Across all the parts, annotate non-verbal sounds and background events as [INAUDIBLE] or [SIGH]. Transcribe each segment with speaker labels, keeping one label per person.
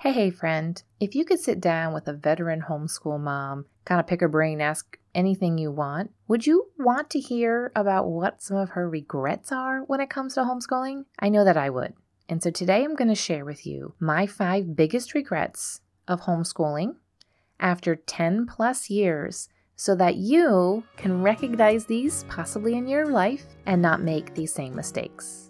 Speaker 1: Hey, hey, friend. If you could sit down with a veteran homeschool mom, kind of pick her brain, ask anything you want, would you want to hear about what some of her regrets are when it comes to homeschooling? I know that I would. And so today I'm going to share with you my five biggest regrets of homeschooling after 10 plus years so that you can recognize these possibly in your life and not make these same mistakes.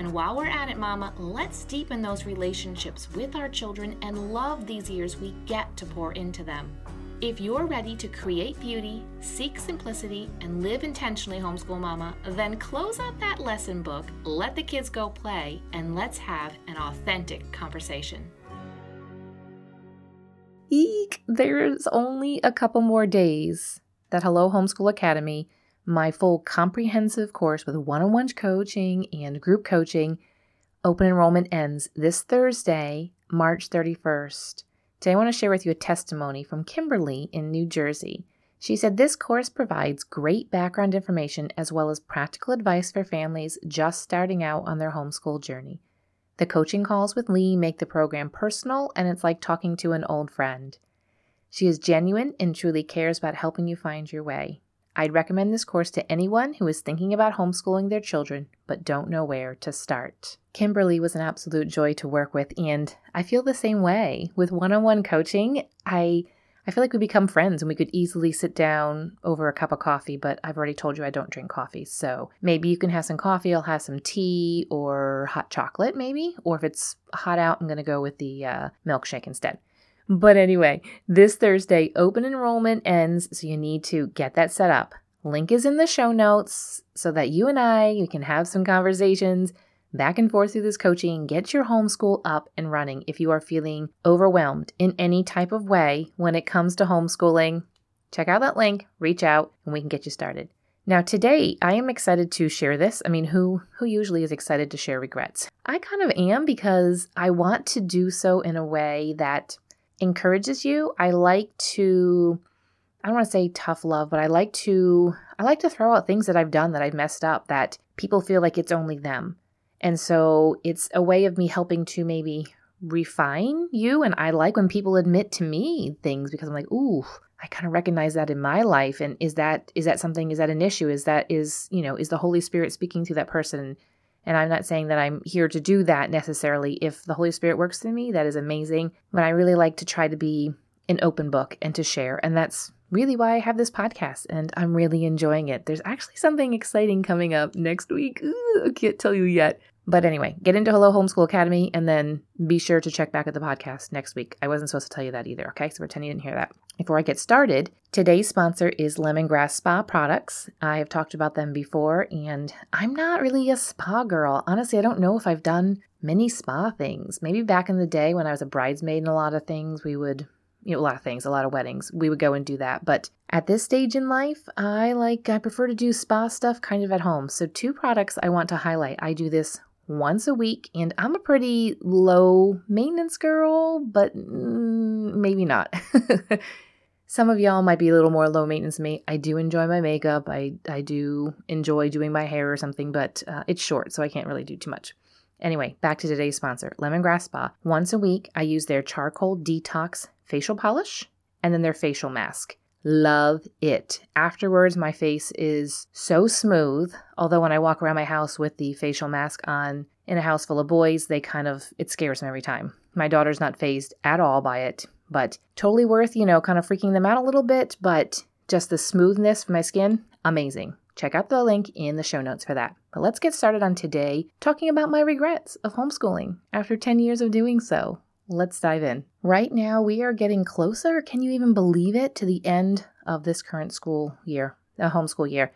Speaker 2: And while we're at it, Mama, let's deepen those relationships with our children and love these years we get to pour into them. If you're ready to create beauty, seek simplicity, and live intentionally, homeschool mama, then close up that lesson book, let the kids go play, and let's have an authentic conversation.
Speaker 1: Eek! There's only a couple more days that Hello Homeschool Academy my full comprehensive course with one on one coaching and group coaching. Open enrollment ends this Thursday, March 31st. Today, I want to share with you a testimony from Kimberly in New Jersey. She said this course provides great background information as well as practical advice for families just starting out on their homeschool journey. The coaching calls with Leigh make the program personal, and it's like talking to an old friend. She is genuine and truly cares about helping you find your way. I'd recommend this course to anyone who is thinking about homeschooling their children but don't know where to start. Kimberly was an absolute joy to work with, and I feel the same way. With one on one coaching, I I feel like we become friends and we could easily sit down over a cup of coffee, but I've already told you I don't drink coffee. So maybe you can have some coffee, I'll have some tea or hot chocolate, maybe. Or if it's hot out, I'm going to go with the uh, milkshake instead. But anyway, this Thursday, open enrollment ends, so you need to get that set up. Link is in the show notes so that you and I we can have some conversations back and forth through this coaching. Get your homeschool up and running if you are feeling overwhelmed in any type of way when it comes to homeschooling. Check out that link, reach out, and we can get you started. Now today, I am excited to share this. I mean, who who usually is excited to share regrets? I kind of am because I want to do so in a way that encourages you. I like to I don't want to say tough love, but I like to I like to throw out things that I've done that I've messed up that people feel like it's only them. And so it's a way of me helping to maybe refine you and I like when people admit to me things because I'm like, "Ooh, I kind of recognize that in my life and is that is that something is that an issue? Is that is, you know, is the Holy Spirit speaking through that person?" And I'm not saying that I'm here to do that necessarily. If the Holy Spirit works through me, that is amazing. But I really like to try to be an open book and to share. And that's really why I have this podcast. And I'm really enjoying it. There's actually something exciting coming up next week. Ooh, I can't tell you yet. But anyway, get into Hello Homeschool Academy and then be sure to check back at the podcast next week. I wasn't supposed to tell you that either, okay? So pretend you didn't hear that. Before I get started, today's sponsor is Lemongrass Spa Products. I have talked about them before, and I'm not really a spa girl. Honestly, I don't know if I've done many spa things. Maybe back in the day when I was a bridesmaid in a lot of things, we would you know, a lot of things, a lot of weddings. We would go and do that. But at this stage in life, I like I prefer to do spa stuff kind of at home. So two products I want to highlight. I do this once a week, and I'm a pretty low maintenance girl, but mm, maybe not. [LAUGHS] Some of y'all might be a little more low maintenance than me. I do enjoy my makeup. I, I do enjoy doing my hair or something, but uh, it's short, so I can't really do too much. Anyway, back to today's sponsor, Lemongrass Spa. Once a week, I use their charcoal detox facial polish and then their facial mask. Love it. Afterwards, my face is so smooth. Although, when I walk around my house with the facial mask on in a house full of boys, they kind of, it scares them every time. My daughter's not fazed at all by it, but totally worth, you know, kind of freaking them out a little bit. But just the smoothness of my skin, amazing. Check out the link in the show notes for that. But let's get started on today talking about my regrets of homeschooling after 10 years of doing so. Let's dive in. Right now, we are getting closer, can you even believe it, to the end of this current school year, a homeschool year.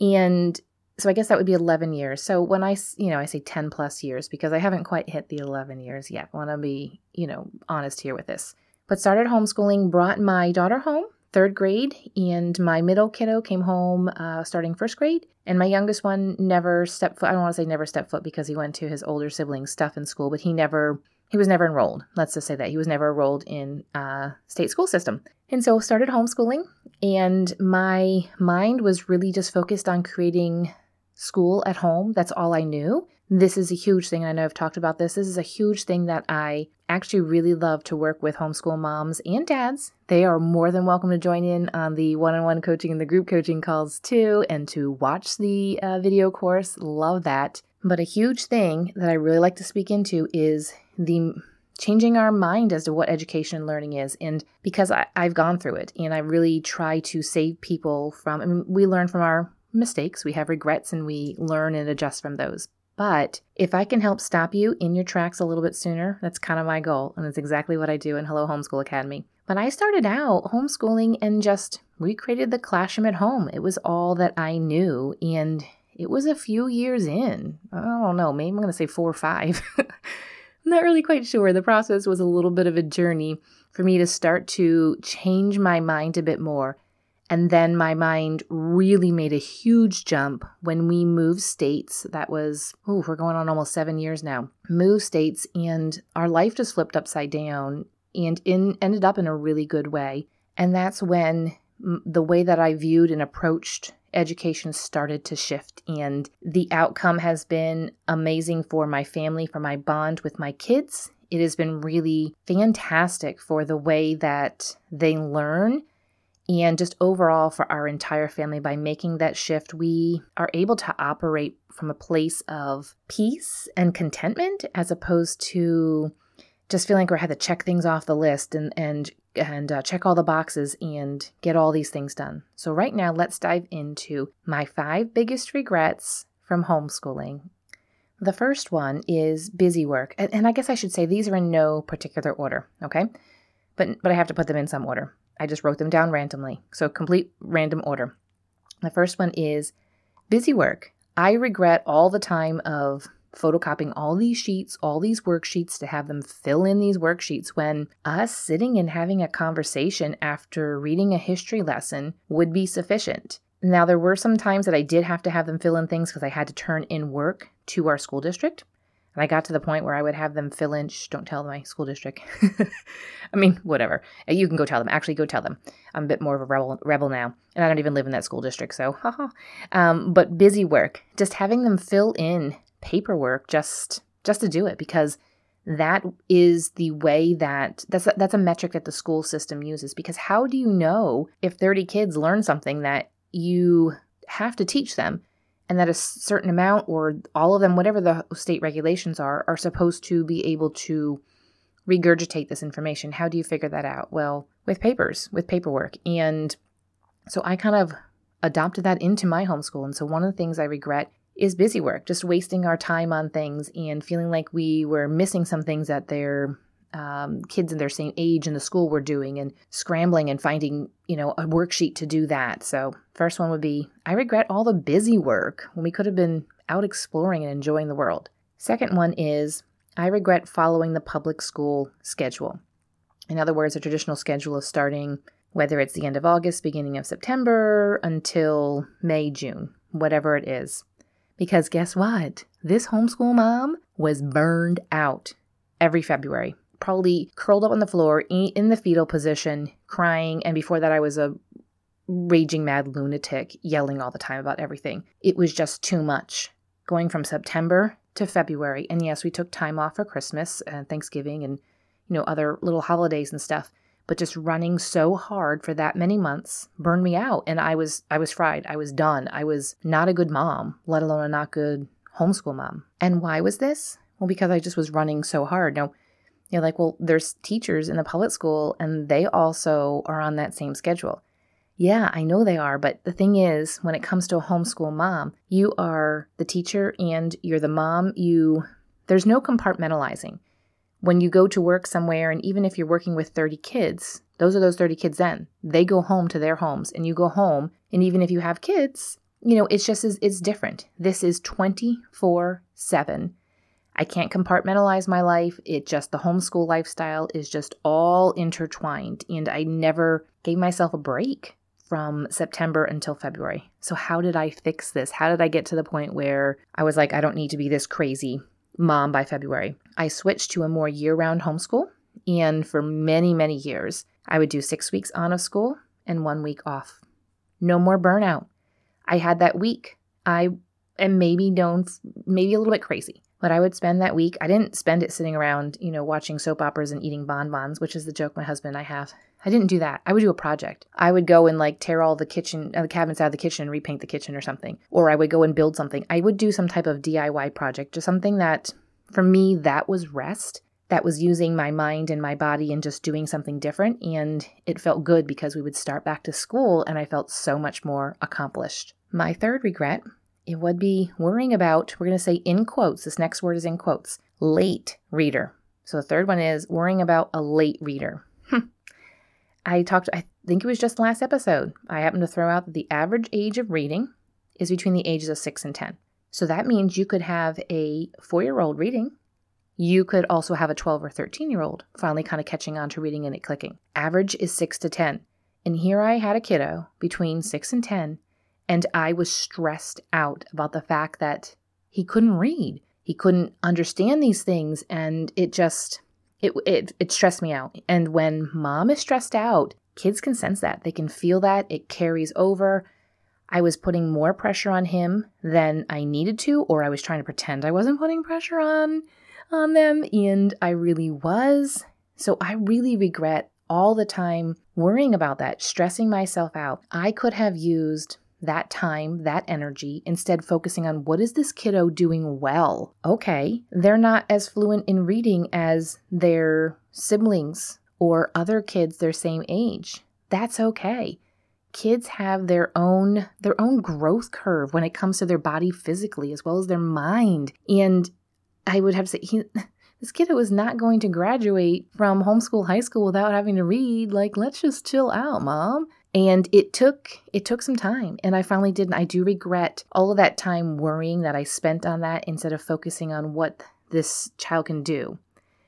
Speaker 1: And so I guess that would be 11 years. So when I, you know, I say 10 plus years because I haven't quite hit the 11 years yet. I want to be, you know, honest here with this. But started homeschooling, brought my daughter home third grade, and my middle kiddo came home uh, starting first grade, and my youngest one never stepped foot. I don't want to say never stepped foot because he went to his older siblings' stuff in school, but he never he was never enrolled. Let's just say that he was never enrolled in a state school system, and so started homeschooling. And my mind was really just focused on creating school at home. That's all I knew. This is a huge thing. I know I've talked about this. This is a huge thing that I actually really love to work with homeschool moms and dads. They are more than welcome to join in on the one on one coaching and the group coaching calls too, and to watch the uh, video course. Love that. But a huge thing that I really like to speak into is the changing our mind as to what education and learning is. And because I, have gone through it and I really try to save people from, I mean, we learn from our mistakes, we have regrets, and we learn and adjust from those. But if I can help stop you in your tracks a little bit sooner, that's kind of my goal. And it's exactly what I do in Hello Homeschool Academy. When I started out homeschooling and just recreated the classroom at home, it was all that I knew. And it was a few years in. I don't know, maybe I'm going to say four or five. [LAUGHS] I'm not really quite sure. The process was a little bit of a journey for me to start to change my mind a bit more and then my mind really made a huge jump when we moved states. That was, oh, we're going on almost seven years now. Moved states, and our life just flipped upside down and in, ended up in a really good way. And that's when the way that I viewed and approached education started to shift. And the outcome has been amazing for my family, for my bond with my kids. It has been really fantastic for the way that they learn and just overall for our entire family by making that shift we are able to operate from a place of peace and contentment as opposed to just feeling like we had to check things off the list and and and uh, check all the boxes and get all these things done. So right now let's dive into my 5 biggest regrets from homeschooling. The first one is busy work. And, and I guess I should say these are in no particular order, okay? But but I have to put them in some order. I just wrote them down randomly. So, complete random order. The first one is busy work. I regret all the time of photocopying all these sheets, all these worksheets to have them fill in these worksheets when us sitting and having a conversation after reading a history lesson would be sufficient. Now, there were some times that I did have to have them fill in things because I had to turn in work to our school district. And I got to the point where I would have them fill in, shh, don't tell my school district. [LAUGHS] I mean, whatever. Uh, you can go tell them. Actually, go tell them. I'm a bit more of a rebel, rebel now. And I don't even live in that school district, so haha. [LAUGHS] um, but busy work, just having them fill in paperwork just just to do it because that is the way that that's a, that's a metric that the school system uses because how do you know if 30 kids learn something that you have to teach them and that a certain amount or all of them, whatever the state regulations are, are supposed to be able to regurgitate this information. How do you figure that out? Well, with papers, with paperwork. And so I kind of adopted that into my homeschool. And so one of the things I regret is busy work, just wasting our time on things and feeling like we were missing some things that they're um, kids in their same age in the school were doing and scrambling and finding, you know, a worksheet to do that. So, first one would be I regret all the busy work when we could have been out exploring and enjoying the world. Second one is I regret following the public school schedule. In other words, a traditional schedule of starting whether it's the end of August, beginning of September, until May, June, whatever it is. Because guess what? This homeschool mom was burned out every February probably curled up on the floor in the fetal position, crying. And before that, I was a raging mad lunatic, yelling all the time about everything. It was just too much. Going from September to February. And yes, we took time off for Christmas and Thanksgiving and, you know, other little holidays and stuff. But just running so hard for that many months burned me out. And I was I was fried. I was done. I was not a good mom, let alone a not good homeschool mom. And why was this? Well, because I just was running so hard. Now, you're like, well, there's teachers in the public school and they also are on that same schedule. Yeah, I know they are, but the thing is, when it comes to a homeschool mom, you are the teacher and you're the mom. You there's no compartmentalizing. When you go to work somewhere and even if you're working with 30 kids, those are those 30 kids then. They go home to their homes and you go home and even if you have kids, you know, it's just it's different. This is 24/7 I can't compartmentalize my life. It just, the homeschool lifestyle is just all intertwined. And I never gave myself a break from September until February. So, how did I fix this? How did I get to the point where I was like, I don't need to be this crazy mom by February? I switched to a more year round homeschool. And for many, many years, I would do six weeks on of school and one week off. No more burnout. I had that week. I am maybe known, maybe a little bit crazy, but I would spend that week. I didn't spend it sitting around, you know, watching soap operas and eating bonbons, which is the joke my husband and I have. I didn't do that. I would do a project. I would go and like tear all the kitchen, uh, the cabinets out of the kitchen and repaint the kitchen or something. Or I would go and build something. I would do some type of DIY project, just something that, for me, that was rest. That was using my mind and my body and just doing something different. And it felt good because we would start back to school and I felt so much more accomplished. My third regret, it would be worrying about, we're going to say in quotes, this next word is in quotes, late reader. So the third one is worrying about a late reader. I talked, I think it was just the last episode, I happened to throw out that the average age of reading is between the ages of 6 and 10. So that means you could have a four year old reading. You could also have a 12 or 13 year old finally kind of catching on to reading and it clicking. Average is 6 to 10. And here I had a kiddo between 6 and 10, and I was stressed out about the fact that he couldn't read. He couldn't understand these things, and it just it, it it stressed me out. And when mom is stressed out, kids can sense that. They can feel that. It carries over. I was putting more pressure on him than I needed to, or I was trying to pretend I wasn't putting pressure on on them, and I really was. So I really regret all the time worrying about that, stressing myself out. I could have used that time, that energy, instead focusing on what is this kiddo doing well? Okay, they're not as fluent in reading as their siblings or other kids their same age. That's okay. Kids have their own their own growth curve when it comes to their body physically as well as their mind. And I would have to say he [LAUGHS] this kiddo is not going to graduate from homeschool high school without having to read. Like, let's just chill out, mom and it took it took some time and i finally did and i do regret all of that time worrying that i spent on that instead of focusing on what this child can do.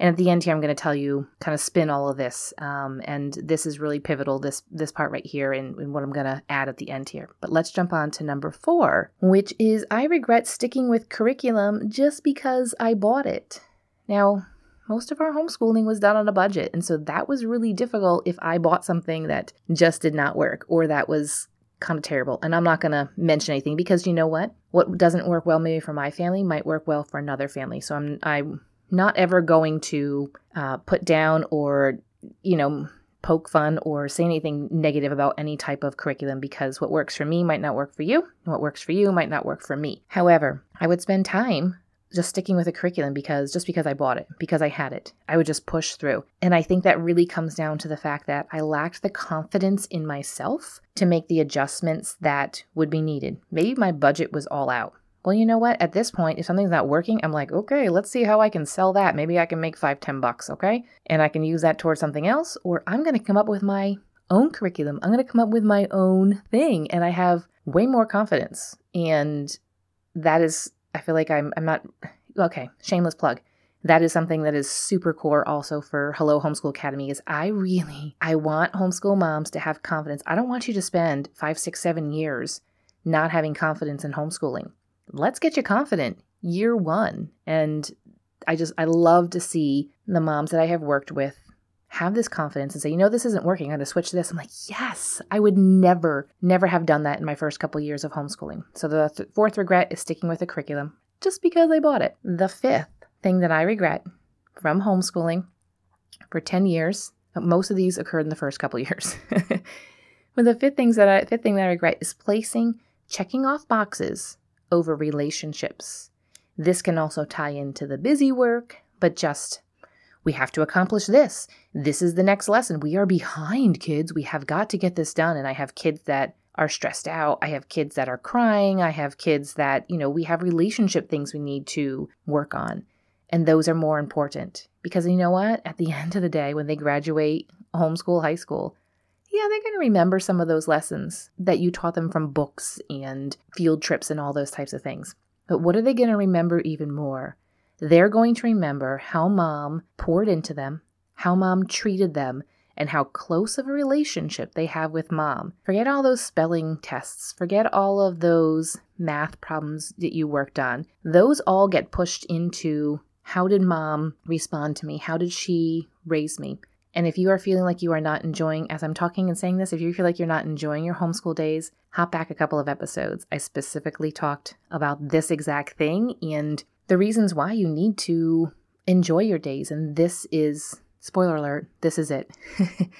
Speaker 1: And at the end here i'm going to tell you kind of spin all of this um, and this is really pivotal this this part right here and, and what i'm going to add at the end here. But let's jump on to number four which is i regret sticking with curriculum just because i bought it. Now most of our homeschooling was done on a budget. And so that was really difficult if I bought something that just did not work or that was kind of terrible. And I'm not going to mention anything because you know what? What doesn't work well maybe for my family might work well for another family. So I'm I'm not ever going to uh, put down or you know poke fun or say anything negative about any type of curriculum because what works for me might not work for you, and what works for you might not work for me. However, I would spend time just sticking with a curriculum because just because I bought it, because I had it, I would just push through. And I think that really comes down to the fact that I lacked the confidence in myself to make the adjustments that would be needed. Maybe my budget was all out. Well, you know what? At this point, if something's not working, I'm like, okay, let's see how I can sell that. Maybe I can make five, ten bucks, okay? And I can use that towards something else, or I'm going to come up with my own curriculum. I'm going to come up with my own thing. And I have way more confidence. And that is I feel like I'm I'm not okay, shameless plug. That is something that is super core also for Hello Homeschool Academy is I really I want homeschool moms to have confidence. I don't want you to spend five, six, seven years not having confidence in homeschooling. Let's get you confident year one. And I just I love to see the moms that I have worked with have this confidence and say, you know, this isn't working. I'm going to switch to this. I'm like, yes, I would never, never have done that in my first couple years of homeschooling. So the th- fourth regret is sticking with the curriculum just because I bought it. The fifth thing that I regret from homeschooling for 10 years, most of these occurred in the first couple [LAUGHS] years. but the fifth things that I, fifth thing that I regret is placing checking off boxes over relationships. This can also tie into the busy work, but just we have to accomplish this. This is the next lesson. We are behind, kids. We have got to get this done. And I have kids that are stressed out. I have kids that are crying. I have kids that, you know, we have relationship things we need to work on. And those are more important because you know what? At the [LAUGHS] end of the day, when they graduate homeschool, high school, yeah, they're going to remember some of those lessons that you taught them from books and field trips and all those types of things. But what are they going to remember even more? They're going to remember how mom poured into them, how mom treated them, and how close of a relationship they have with mom. Forget all those spelling tests, forget all of those math problems that you worked on. Those all get pushed into how did mom respond to me? How did she raise me? And if you are feeling like you are not enjoying, as I'm talking and saying this, if you feel like you're not enjoying your homeschool days, hop back a couple of episodes. I specifically talked about this exact thing and the reasons why you need to enjoy your days. And this is, spoiler alert, this is it. [LAUGHS]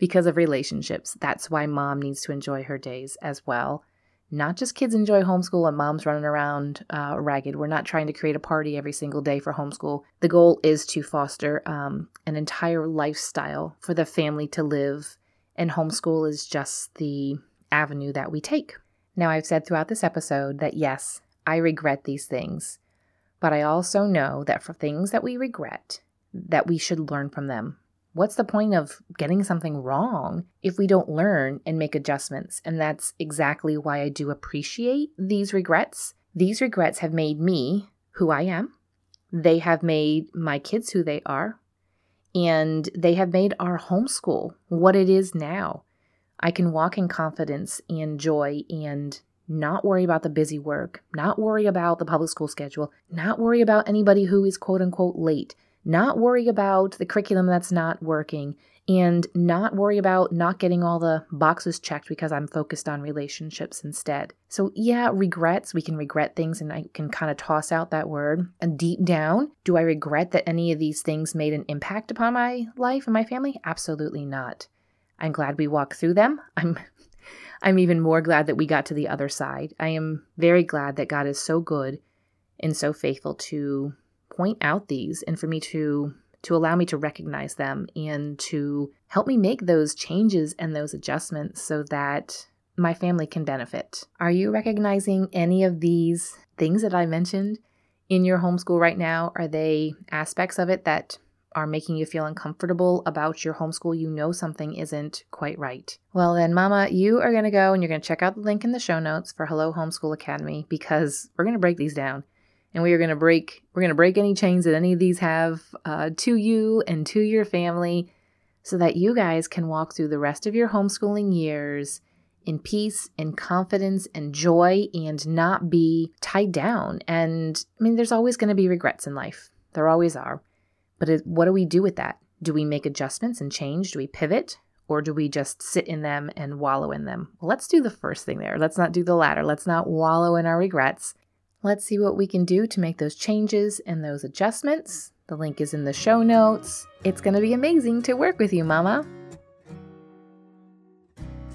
Speaker 1: because of relationships. That's why mom needs to enjoy her days as well. Not just kids enjoy homeschool and mom's running around uh, ragged. We're not trying to create a party every single day for homeschool. The goal is to foster um, an entire lifestyle for the family to live, and homeschool is just the avenue that we take. Now, I've said throughout this episode that yes, I regret these things. But I also know that for things that we regret, that we should learn from them. What's the point of getting something wrong if we don't learn and make adjustments? And that's exactly why I do appreciate these regrets. These regrets have made me who I am. They have made my kids who they are. And they have made our homeschool what it is now. I can walk in confidence and joy and not worry about the busy work, not worry about the public school schedule, not worry about anybody who is quote unquote late, not worry about the curriculum that's not working, and not worry about not getting all the boxes checked because I'm focused on relationships instead. So, yeah, regrets, we can regret things, and I can kind of toss out that word. And deep down, do I regret that any of these things made an impact upon my life and my family? Absolutely not. I'm glad we walked through them. I'm I'm even more glad that we got to the other side. I am very glad that God is so good and so faithful to point out these and for me to to allow me to recognize them and to help me make those changes and those adjustments so that my family can benefit. Are you recognizing any of these things that I mentioned in your homeschool right now? Are they aspects of it that are making you feel uncomfortable about your homeschool, you know something isn't quite right. Well, then, Mama, you are going to go and you're going to check out the link in the show notes for Hello Homeschool Academy because we're going to break these down. And we are going to break we're going to break any chains that any of these have uh, to you and to your family, so that you guys can walk through the rest of your homeschooling years in peace and confidence and joy and not be tied down. And I mean, there's always going to be regrets in life. There always are. But what do we do with that? Do we make adjustments and change? Do we pivot? Or do we just sit in them and wallow in them? Well, let's do the first thing there. Let's not do the latter. Let's not wallow in our regrets. Let's see what we can do to make those changes and those adjustments. The link is in the show notes. It's going to be amazing to work with you, Mama.